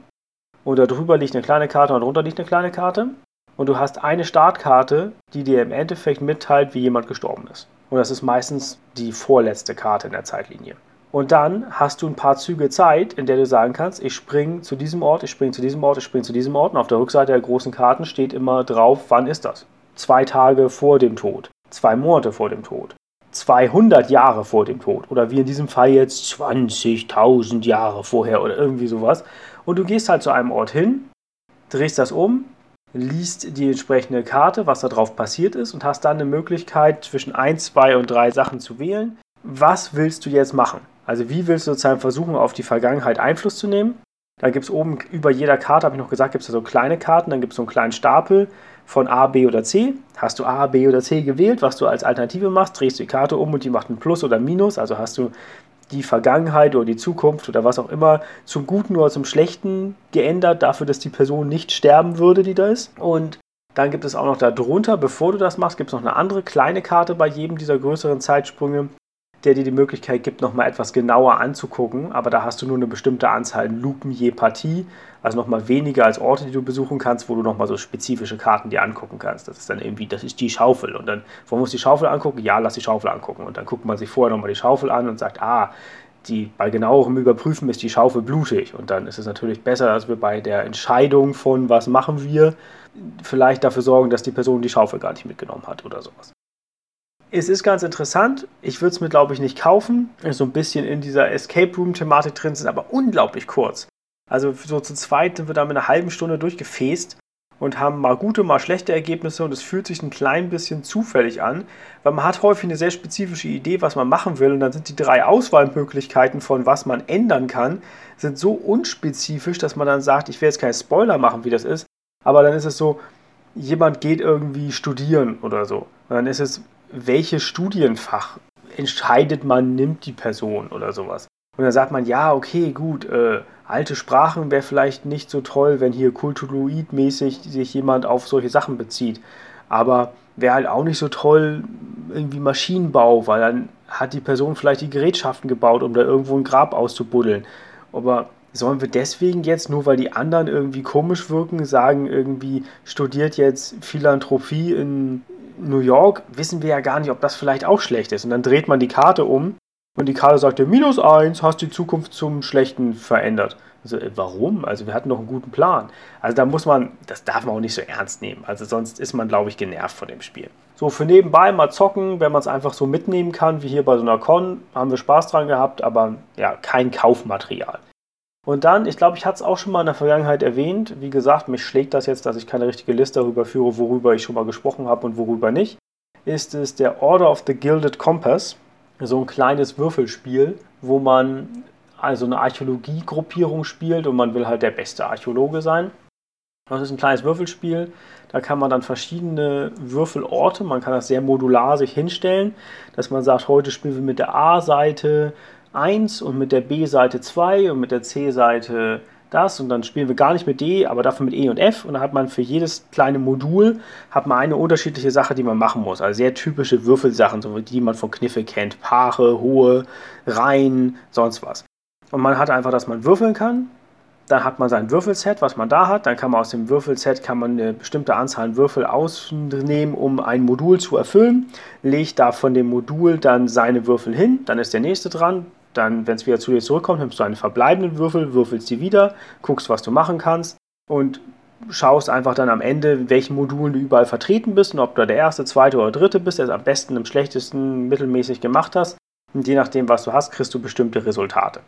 B: Und darüber liegt eine kleine Karte und darunter liegt eine kleine Karte. Und du hast eine Startkarte, die dir im Endeffekt mitteilt, wie jemand gestorben ist. Und das ist meistens die vorletzte Karte in der Zeitlinie. Und dann hast du ein paar Züge Zeit, in der du sagen kannst, ich springe zu diesem Ort, ich springe zu diesem Ort, ich springe zu diesem Ort. Und auf der Rückseite der großen Karten steht immer drauf, wann ist das? Zwei Tage vor dem Tod, zwei Monate vor dem Tod, 200 Jahre vor dem Tod oder wie in diesem Fall jetzt 20.000 Jahre vorher oder irgendwie sowas. Und du gehst halt zu einem Ort hin, drehst das um, liest die entsprechende Karte, was da drauf passiert ist und hast dann eine Möglichkeit zwischen 1, 2 und 3 Sachen zu wählen. Was willst du jetzt machen? Also wie willst du sozusagen versuchen, auf die Vergangenheit Einfluss zu nehmen? Da gibt es oben über jeder Karte, habe ich noch gesagt, gibt es so kleine Karten, dann gibt es so einen kleinen Stapel von A, B oder C. Hast du A, B oder C gewählt, was du als Alternative machst, drehst du die Karte um und die macht ein Plus oder Minus. Also hast du die Vergangenheit oder die Zukunft oder was auch immer zum Guten oder zum Schlechten geändert, dafür, dass die Person nicht sterben würde, die da ist. Und dann gibt es auch noch darunter, bevor du das machst, gibt es noch eine andere kleine Karte bei jedem dieser größeren Zeitsprünge der dir die Möglichkeit gibt, nochmal etwas genauer anzugucken. Aber da hast du nur eine bestimmte Anzahl Lupen je Partie, also nochmal weniger als Orte, die du besuchen kannst, wo du nochmal so spezifische Karten dir angucken kannst. Das ist dann irgendwie, das ist die Schaufel. Und dann, wo muss die Schaufel angucken? Ja, lass die Schaufel angucken. Und dann guckt man sich vorher nochmal die Schaufel an und sagt, ah, die, bei genauerem Überprüfen ist die Schaufel blutig. Und dann ist es natürlich besser, dass wir bei der Entscheidung von, was machen wir, vielleicht dafür sorgen, dass die Person die Schaufel gar nicht mitgenommen hat oder sowas. Es ist ganz interessant. Ich würde es mir, glaube ich, nicht kaufen. So ein bisschen in dieser Escape Room-Thematik drin sind, aber unglaublich kurz. Also so zu zweit sind wir da mit einer halben Stunde durchgefäst und haben mal gute, mal schlechte Ergebnisse und es fühlt sich ein klein bisschen zufällig an, weil man hat häufig eine sehr spezifische Idee, was man machen will und dann sind die drei Auswahlmöglichkeiten von was man ändern kann, sind so unspezifisch, dass man dann sagt, ich will jetzt keinen Spoiler machen, wie das ist, aber dann ist es so, jemand geht irgendwie studieren oder so. Und dann ist es, welches Studienfach entscheidet man, nimmt die Person oder sowas. Und dann sagt man, ja, okay, gut, äh, alte Sprachen wäre vielleicht nicht so toll, wenn hier kulturoidmäßig sich jemand auf solche Sachen bezieht. Aber wäre halt auch nicht so toll, irgendwie Maschinenbau, weil dann hat die Person vielleicht die Gerätschaften gebaut, um da irgendwo ein Grab auszubuddeln. Aber sollen wir deswegen jetzt, nur weil die anderen irgendwie komisch wirken, sagen, irgendwie studiert jetzt Philanthropie in New York, wissen wir ja gar nicht, ob das vielleicht auch schlecht ist. Und dann dreht man die Karte um und die Karte sagt dir, minus eins, hast die Zukunft zum Schlechten verändert. Also, äh, warum? Also wir hatten doch einen guten Plan. Also da muss man, das darf man auch nicht so ernst nehmen. Also sonst ist man, glaube ich, genervt von dem Spiel. So, für nebenbei mal zocken, wenn man es einfach so mitnehmen kann, wie hier bei so einer Con, haben wir Spaß dran gehabt, aber ja, kein Kaufmaterial. Und dann, ich glaube, ich hatte es auch schon mal in der Vergangenheit erwähnt. Wie gesagt, mich schlägt das jetzt, dass ich keine richtige Liste darüber führe, worüber ich schon mal gesprochen habe und worüber nicht. Ist es der Order of the Gilded Compass. So ein kleines Würfelspiel, wo man also eine Archäologie-Gruppierung spielt und man will halt der beste Archäologe sein. Das ist ein kleines Würfelspiel. Da kann man dann verschiedene Würfelorte, man kann das sehr modular sich hinstellen, dass man sagt, heute spielen wir mit der A-Seite 1 und mit der B-Seite 2 und mit der C-Seite das und dann spielen wir gar nicht mit D, aber dafür mit E und F und dann hat man für jedes kleine Modul hat man eine unterschiedliche Sache, die man machen muss. Also sehr typische Würfelsachen, so die man von Kniffe kennt. Paare, Hohe, Reihen, sonst was. Und man hat einfach, dass man würfeln kann. Dann hat man sein Würfelset, was man da hat. Dann kann man aus dem Würfelset kann man eine bestimmte Anzahl an Würfel ausnehmen, um ein Modul zu erfüllen. Legt da von dem Modul dann seine Würfel hin. Dann ist der nächste dran dann, wenn es wieder zu dir zurückkommt, nimmst du einen verbleibenden Würfel, würfelst die wieder, guckst, was du machen kannst und schaust einfach dann am Ende, in welchen Modulen du überall vertreten bist und ob du der erste, zweite oder dritte bist, der es am besten, im schlechtesten, mittelmäßig gemacht hast. Und je nachdem, was du hast, kriegst du bestimmte Resultate.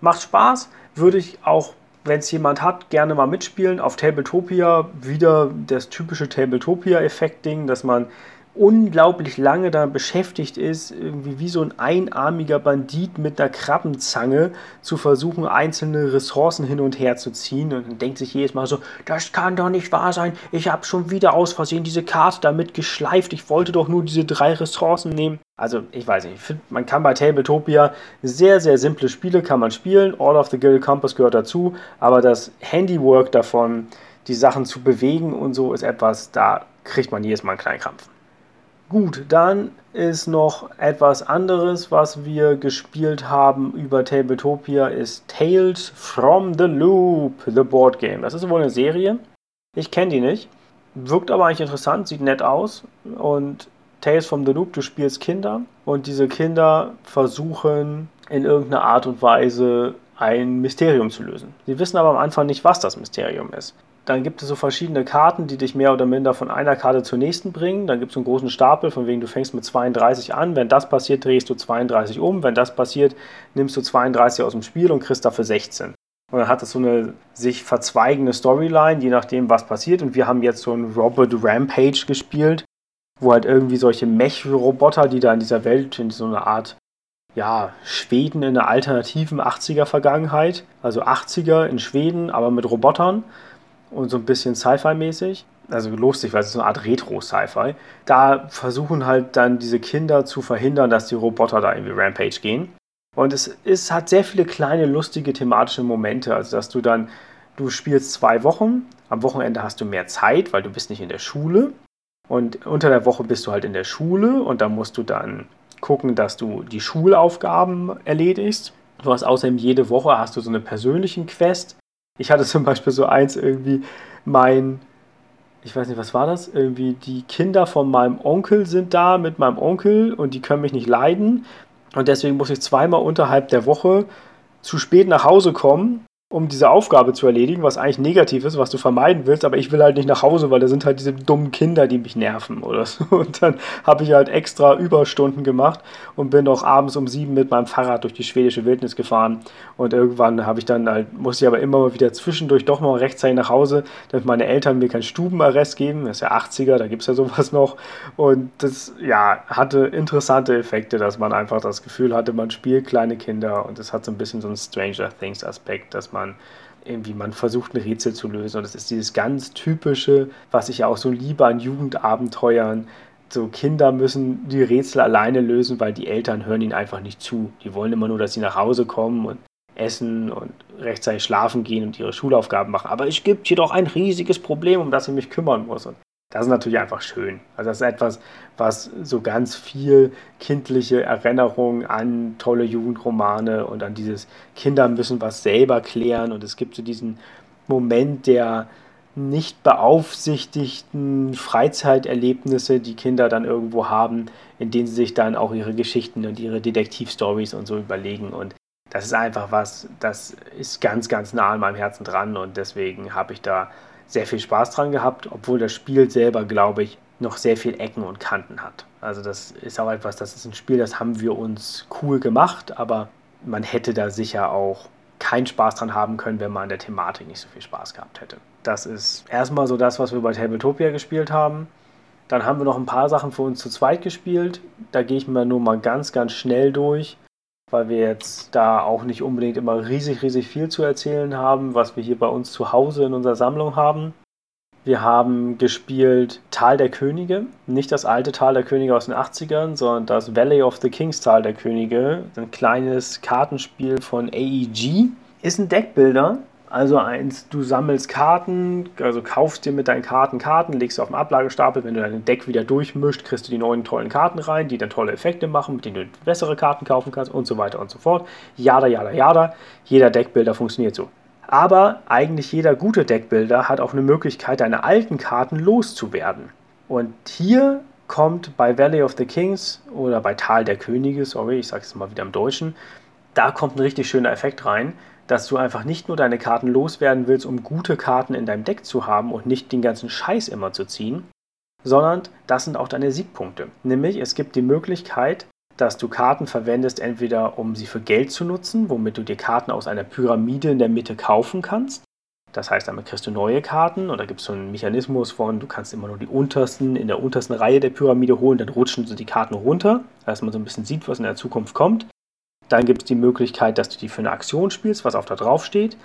B: Macht Spaß, würde ich auch, wenn es jemand hat, gerne mal mitspielen. Auf Tabletopia wieder das typische Tabletopia-Effekt-Ding, dass man unglaublich lange da beschäftigt ist, irgendwie wie so ein einarmiger Bandit mit einer Krabbenzange zu versuchen, einzelne Ressourcen hin und her zu ziehen. Und dann denkt sich jedes Mal so, das kann doch nicht wahr sein. Ich habe schon wieder aus Versehen diese Karte damit geschleift. Ich wollte doch nur diese drei Ressourcen nehmen. Also, ich weiß nicht, ich finde, man kann bei Tabletopia sehr, sehr simple Spiele kann man spielen. All of the Guild Compass gehört dazu. Aber das Handywork davon, die Sachen zu bewegen und so, ist etwas, da kriegt man jedes Mal einen kleinen Krampf. Gut, dann ist noch etwas anderes, was wir gespielt haben über Tabletopia, ist Tales from the Loop, the Board Game. Das ist wohl eine Serie. Ich kenne die nicht. Wirkt aber eigentlich interessant, sieht nett aus. Und Tales from the Loop, du spielst Kinder und diese Kinder versuchen in irgendeiner Art und Weise ein Mysterium zu lösen. Sie wissen aber am Anfang nicht, was das Mysterium ist. Dann gibt es so verschiedene Karten, die dich mehr oder minder von einer Karte zur nächsten bringen. Dann gibt es einen großen Stapel, von wegen du fängst mit 32 an. Wenn das passiert, drehst du 32 um. Wenn das passiert, nimmst du 32 aus dem Spiel und kriegst dafür 16. Und dann hat es so eine sich verzweigende Storyline, je nachdem, was passiert. Und wir haben jetzt so ein Robert Rampage gespielt, wo halt irgendwie solche Mech-Roboter, die da in dieser Welt in so eine Art ja, Schweden in einer alternativen 80er-Vergangenheit, also 80er in Schweden, aber mit Robotern und so ein bisschen Sci-Fi-mäßig. Also lustig, weil es ist so eine Art Retro-Sci-Fi. Da versuchen halt dann diese Kinder zu verhindern, dass die Roboter da irgendwie Rampage gehen. Und es ist, hat sehr viele kleine, lustige thematische Momente. Also, dass du dann, du spielst zwei Wochen, am Wochenende hast du mehr Zeit, weil du bist nicht in der Schule. Und unter der Woche bist du halt in der Schule und da musst du dann gucken, dass du die Schulaufgaben erledigst. Du hast außerdem jede Woche hast du so eine persönlichen Quest. Ich hatte zum Beispiel so eins irgendwie, mein, ich weiß nicht, was war das? Irgendwie die Kinder von meinem Onkel sind da mit meinem Onkel und die können mich nicht leiden. Und deswegen muss ich zweimal unterhalb der Woche zu spät nach Hause kommen um diese Aufgabe zu erledigen, was eigentlich negativ ist, was du vermeiden willst, aber ich will halt nicht nach Hause, weil da sind halt diese dummen Kinder, die mich nerven oder so. *laughs* Und dann habe ich halt extra Überstunden gemacht und bin auch abends um sieben mit meinem Fahrrad durch die schwedische Wildnis gefahren. Und irgendwann habe ich dann halt, musste ich aber immer mal wieder zwischendurch doch mal rechtzeitig nach Hause, damit meine Eltern mir keinen Stubenarrest geben. Das ist ja 80er, da gibt es ja sowas *laughs* noch. Und das, ja, hatte interessante Effekte, dass man einfach das Gefühl hatte, man spielt kleine Kinder und es hat so ein bisschen so einen Stranger Things Aspekt, dass man man irgendwie, man versucht ein Rätsel zu lösen. Und es ist dieses ganz typische, was ich ja auch so liebe an Jugendabenteuern. So Kinder müssen die Rätsel alleine lösen, weil die Eltern hören ihnen einfach nicht zu. Die wollen immer nur, dass sie nach Hause kommen und essen und rechtzeitig schlafen gehen und ihre Schulaufgaben machen. Aber es gibt hier doch ein riesiges Problem, um das ich mich kümmern muss. Und das ist natürlich einfach schön. Also das ist etwas, was so ganz viel kindliche Erinnerung an tolle Jugendromane und an dieses Kinder müssen was selber klären. Und es gibt so diesen Moment der nicht beaufsichtigten Freizeiterlebnisse, die Kinder dann irgendwo haben, in denen sie sich dann auch ihre Geschichten und ihre Detektivstories und so überlegen. Und das ist einfach was, das ist ganz, ganz nah an meinem Herzen dran. Und deswegen habe ich da sehr viel Spaß dran gehabt, obwohl das Spiel selber, glaube ich, noch sehr viel Ecken und Kanten hat. Also das ist auch etwas, das ist ein Spiel, das haben wir uns cool gemacht, aber man hätte da sicher auch keinen Spaß dran haben können, wenn man an der Thematik nicht so viel Spaß gehabt hätte. Das ist erstmal so das, was wir bei Tabletopia gespielt haben. Dann haben wir noch ein paar Sachen für uns zu zweit gespielt. Da gehe ich mir nur mal ganz, ganz schnell durch weil wir jetzt da auch nicht unbedingt immer riesig, riesig viel zu erzählen haben, was wir hier bei uns zu Hause in unserer Sammlung haben. Wir haben gespielt Tal der Könige, nicht das alte Tal der Könige aus den 80ern, sondern das Valley of the Kings Tal der Könige, ein kleines Kartenspiel von AEG. Ist ein Deckbilder, also eins, du sammelst Karten, also kaufst dir mit deinen Karten Karten, legst sie auf den Ablagestapel, wenn du dein Deck wieder durchmischt, kriegst du die neuen tollen Karten rein, die dann tolle Effekte machen, mit denen du bessere Karten kaufen kannst und so weiter und so fort. Jada, jada, jada. Jeder Deckbilder funktioniert so. Aber eigentlich jeder gute Deckbilder hat auch eine Möglichkeit, deine alten Karten loszuwerden. Und hier kommt bei Valley of the Kings oder bei Tal der Könige, sorry, ich sage es mal wieder im Deutschen, da kommt ein richtig schöner Effekt rein dass du einfach nicht nur deine Karten loswerden willst, um gute Karten in deinem Deck zu haben und nicht den ganzen Scheiß immer zu ziehen, sondern das sind auch deine Siegpunkte. Nämlich es gibt die Möglichkeit, dass du Karten verwendest, entweder um sie für Geld zu nutzen, womit du dir Karten aus einer Pyramide in der Mitte kaufen kannst. Das heißt, damit kriegst du neue Karten und da gibt es so einen Mechanismus von, du kannst immer nur die untersten, in der untersten Reihe der Pyramide holen, dann rutschen so die Karten runter, dass man so ein bisschen sieht, was in der Zukunft kommt. Dann gibt es die Möglichkeit, dass du die für eine Aktion spielst, was auf da drauf steht.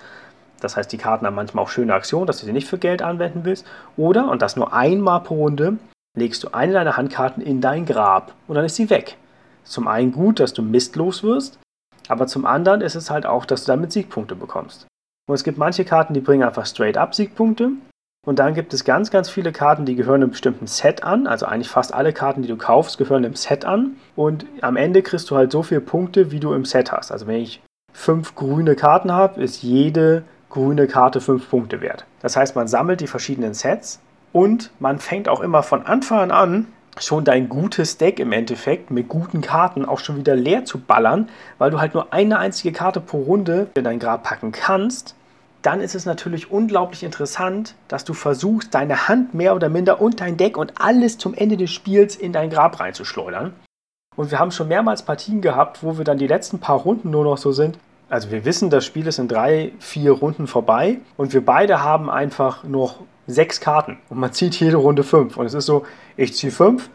B: Das heißt, die Karten haben manchmal auch schöne Aktionen, dass du sie nicht für Geld anwenden willst. Oder, und das nur einmal pro Runde, legst du eine deiner Handkarten in dein Grab und dann ist sie weg. Zum einen gut, dass du mistlos wirst, aber zum anderen ist es halt auch, dass du damit Siegpunkte bekommst. Und es gibt manche Karten, die bringen einfach straight up Siegpunkte. Und dann gibt es ganz, ganz viele Karten, die gehören einem bestimmten Set an. Also eigentlich fast alle Karten, die du kaufst, gehören einem Set an. Und am Ende kriegst du halt so viele Punkte, wie du im Set hast. Also wenn ich fünf grüne Karten habe, ist jede grüne Karte fünf Punkte wert. Das heißt, man sammelt die verschiedenen Sets und man fängt auch immer von Anfang an schon dein gutes Deck im Endeffekt mit guten Karten auch schon wieder leer zu ballern, weil du halt nur eine einzige Karte pro Runde in dein Grab packen kannst, dann ist es natürlich unglaublich interessant, dass du versuchst, deine Hand mehr oder minder und dein Deck und alles zum Ende des Spiels in dein Grab reinzuschleudern. Und wir haben schon mehrmals Partien gehabt, wo wir dann die letzten paar Runden nur noch so sind. Also wir wissen, das Spiel ist in drei, vier Runden vorbei und wir beide haben einfach noch sechs Karten und man zieht jede Runde fünf. Und es ist so, ich ziehe fünf,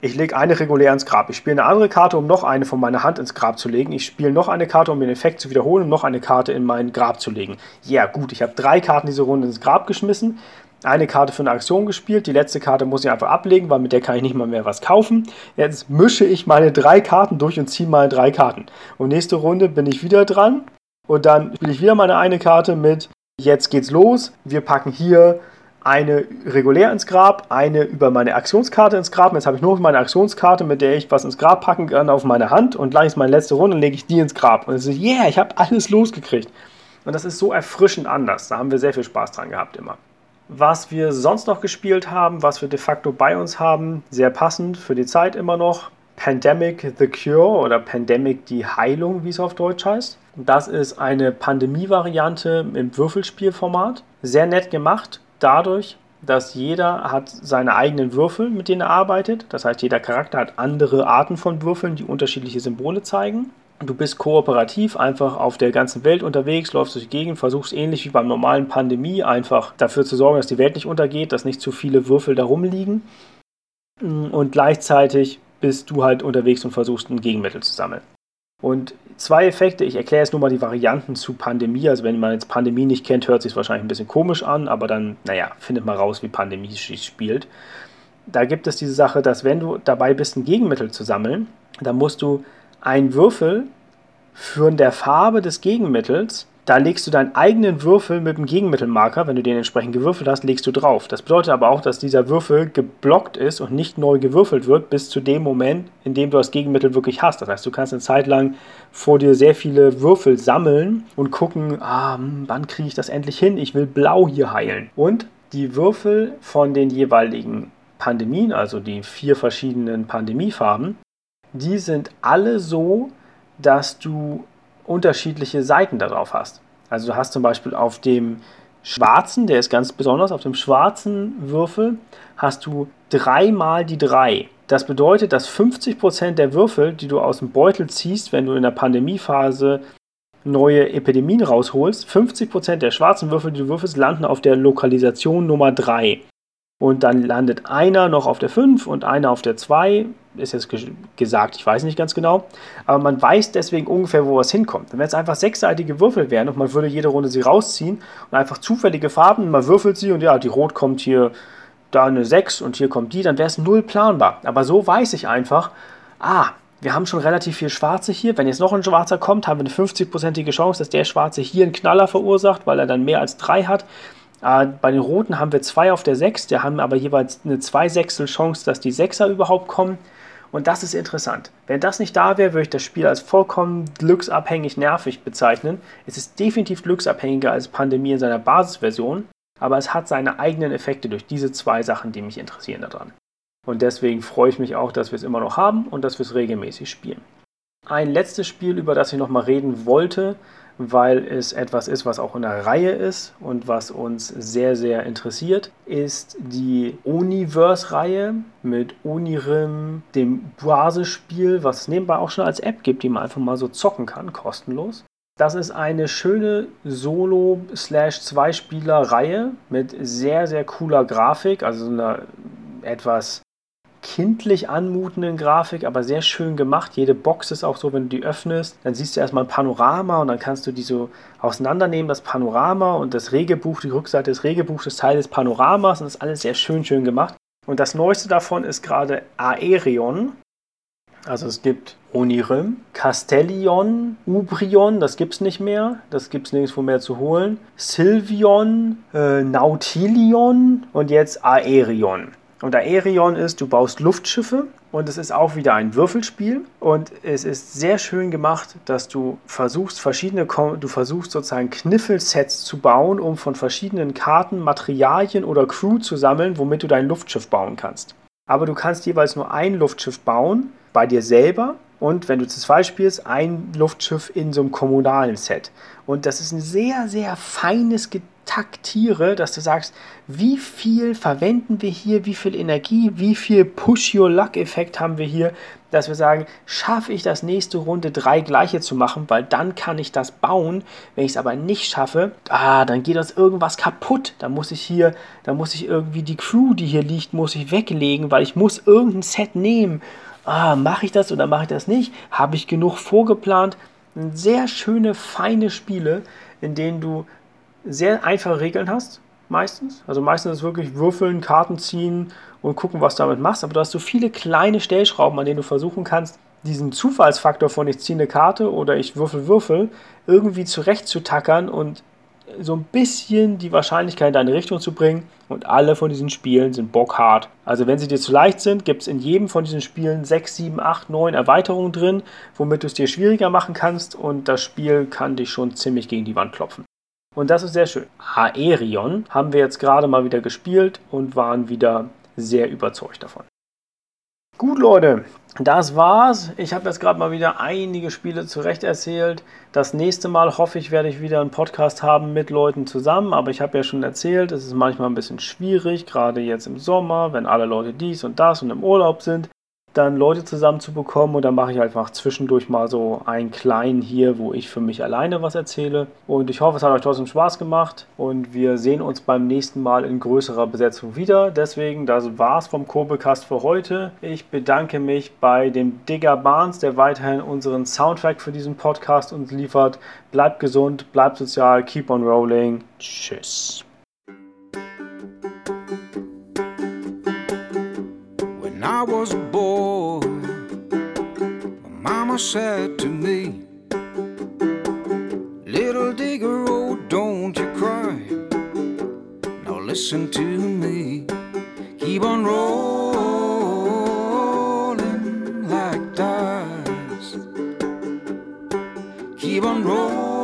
B: ich lege eine regulär ins Grab. Ich spiele eine andere Karte, um noch eine von meiner Hand ins Grab zu legen. Ich spiele noch eine Karte, um den Effekt zu wiederholen, um noch eine Karte in mein Grab zu legen. Ja, yeah, gut, ich habe drei Karten diese Runde ins Grab geschmissen. Eine Karte für eine Aktion gespielt. Die letzte Karte muss ich einfach ablegen, weil mit der kann ich nicht mal mehr was kaufen. Jetzt mische ich meine drei Karten durch und ziehe meine drei Karten. Und nächste Runde bin ich wieder dran. Und dann spiele ich wieder meine eine Karte mit. Jetzt geht's los. Wir packen hier eine regulär ins Grab, eine über meine Aktionskarte ins Grab. Jetzt habe ich nur meine Aktionskarte, mit der ich was ins Grab packen kann, auf meine Hand und gleich ist meine letzte Runde und lege ich die ins Grab. Und es ist, yeah, ich habe alles losgekriegt. Und das ist so erfrischend anders. Da haben wir sehr viel Spaß dran gehabt immer. Was wir sonst noch gespielt haben, was wir de facto bei uns haben, sehr passend für die Zeit immer noch. Pandemic the Cure oder Pandemic die Heilung, wie es auf Deutsch heißt. Das ist eine Pandemie-Variante im Würfelspielformat. Sehr nett gemacht, dadurch, dass jeder hat seine eigenen Würfel, mit denen er arbeitet. Das heißt, jeder Charakter hat andere Arten von Würfeln, die unterschiedliche Symbole zeigen. Du bist kooperativ einfach auf der ganzen Welt unterwegs, läufst durch die Gegend, versuchst ähnlich wie beim normalen Pandemie einfach dafür zu sorgen, dass die Welt nicht untergeht, dass nicht zu viele Würfel da rumliegen. Und gleichzeitig bist du halt unterwegs und versuchst ein Gegenmittel zu sammeln. Und zwei Effekte, ich erkläre jetzt nur mal die Varianten zu Pandemie. Also wenn man jetzt Pandemie nicht kennt, hört sich es wahrscheinlich ein bisschen komisch an, aber dann, naja, findet mal raus, wie Pandemie spielt. Da gibt es diese Sache, dass wenn du dabei bist, ein Gegenmittel zu sammeln, dann musst du einen Würfel von der Farbe des Gegenmittels da legst du deinen eigenen Würfel mit dem Gegenmittelmarker, wenn du den entsprechend gewürfelt hast, legst du drauf. Das bedeutet aber auch, dass dieser Würfel geblockt ist und nicht neu gewürfelt wird, bis zu dem Moment, in dem du das Gegenmittel wirklich hast. Das heißt, du kannst eine Zeit lang vor dir sehr viele Würfel sammeln und gucken, ah, hm, wann kriege ich das endlich hin? Ich will blau hier heilen. Und die Würfel von den jeweiligen Pandemien, also die vier verschiedenen Pandemiefarben, die sind alle so, dass du unterschiedliche Seiten darauf hast. Also du hast zum Beispiel auf dem schwarzen, der ist ganz besonders, auf dem schwarzen Würfel hast du dreimal die drei. Das bedeutet, dass 50% der Würfel, die du aus dem Beutel ziehst, wenn du in der Pandemiephase neue Epidemien rausholst, 50% der schwarzen Würfel, die du würfelst, landen auf der Lokalisation Nummer 3. Und dann landet einer noch auf der 5 und einer auf der 2. Ist jetzt gesagt, ich weiß nicht ganz genau. Aber man weiß deswegen ungefähr, wo was hinkommt. Wenn es einfach sechsseitige Würfel wären und man würde jede Runde sie rausziehen und einfach zufällige Farben, man würfelt sie und ja, die Rot kommt hier da eine 6 und hier kommt die, dann wäre es null planbar. Aber so weiß ich einfach, ah, wir haben schon relativ viel Schwarze hier. Wenn jetzt noch ein Schwarzer kommt, haben wir eine 50-prozentige Chance, dass der Schwarze hier einen Knaller verursacht, weil er dann mehr als 3 hat. Äh, bei den Roten haben wir zwei auf der 6, die haben aber jeweils eine 2 Sechstel Chance, dass die Sechser überhaupt kommen. Und das ist interessant. Wenn das nicht da wäre, würde ich das Spiel als vollkommen glücksabhängig nervig bezeichnen. Es ist definitiv glücksabhängiger als Pandemie in seiner Basisversion, aber es hat seine eigenen Effekte durch diese zwei Sachen, die mich interessieren daran. Und deswegen freue ich mich auch, dass wir es immer noch haben und dass wir es regelmäßig spielen. Ein letztes Spiel, über das ich noch mal reden wollte, weil es etwas ist, was auch in der Reihe ist und was uns sehr, sehr interessiert, ist die Universe-Reihe mit Unirim, dem Basisspiel, was es nebenbei auch schon als App gibt, die man einfach mal so zocken kann, kostenlos. Das ist eine schöne Solo-Zweispieler-Reihe mit sehr, sehr cooler Grafik, also einer etwas kindlich anmutenden Grafik, aber sehr schön gemacht. Jede Box ist auch so, wenn du die öffnest, dann siehst du erstmal ein Panorama und dann kannst du die so auseinandernehmen, das Panorama und das Regelbuch, die Rückseite des Regelbuchs ist Teil des Panoramas und das ist alles sehr schön, schön gemacht. Und das neueste davon ist gerade Aerion. Also es gibt Onirim, Castellion, Ubrion, das gibt es nicht mehr, das gibt es nirgendwo mehr zu holen, Sylvion, äh, Nautilion und jetzt Aerion. Und Aerion ist, du baust Luftschiffe und es ist auch wieder ein Würfelspiel und es ist sehr schön gemacht, dass du versuchst verschiedene du versuchst sozusagen Kniffelsets zu bauen, um von verschiedenen Karten Materialien oder Crew zu sammeln, womit du dein Luftschiff bauen kannst. Aber du kannst jeweils nur ein Luftschiff bauen bei dir selber und wenn du zu zweit spielst, ein Luftschiff in so einem kommunalen Set. Und das ist ein sehr, sehr feines Getaktiere, dass du sagst, wie viel verwenden wir hier, wie viel Energie, wie viel Push-Your-Luck-Effekt haben wir hier, dass wir sagen, schaffe ich das nächste Runde drei gleiche zu machen, weil dann kann ich das bauen. Wenn ich es aber nicht schaffe, ah, dann geht uns irgendwas kaputt. Dann muss ich hier, dann muss ich irgendwie die Crew, die hier liegt, muss ich weglegen, weil ich muss irgendein Set nehmen. Ah, mache ich das oder mache ich das nicht? Habe ich genug vorgeplant? Sehr schöne, feine Spiele, in denen du sehr einfache Regeln hast, meistens. Also meistens ist es wirklich würfeln, Karten ziehen und gucken, was du damit machst. Aber du hast so viele kleine Stellschrauben, an denen du versuchen kannst, diesen Zufallsfaktor von ich ziehe eine Karte oder ich würfel Würfel irgendwie zurechtzutackern und so ein bisschen die Wahrscheinlichkeit in deine Richtung zu bringen. Und alle von diesen Spielen sind bockhart. Also wenn sie dir zu leicht sind, gibt es in jedem von diesen Spielen 6, 7, 8, 9 Erweiterungen drin, womit du es dir schwieriger machen kannst und das Spiel kann dich schon ziemlich gegen die Wand klopfen. Und das ist sehr schön. Aerion haben wir jetzt gerade mal wieder gespielt und waren wieder sehr überzeugt davon. Gut, Leute, das war's. Ich habe jetzt gerade mal wieder einige Spiele zurecht erzählt. Das nächste Mal hoffe ich, werde ich wieder einen Podcast haben mit Leuten zusammen. Aber ich habe ja schon erzählt, es ist manchmal ein bisschen schwierig, gerade jetzt im Sommer, wenn alle Leute dies und das und im Urlaub sind dann Leute zusammenzubekommen und dann mache ich einfach zwischendurch mal so einen kleinen hier, wo ich für mich alleine was erzähle. Und ich hoffe, es hat euch trotzdem Spaß gemacht und wir sehen uns beim nächsten Mal in größerer Besetzung wieder. Deswegen, das war's vom Kobelcast für heute. Ich bedanke mich bei dem Digger Barnes, der weiterhin unseren Soundtrack für diesen Podcast uns liefert. Bleibt gesund, bleibt sozial, keep on rolling. Tschüss. I was a boy, my mama said to me, Little digger, oh, don't you cry. Now listen to me, keep on rolling like dice. Keep on rolling.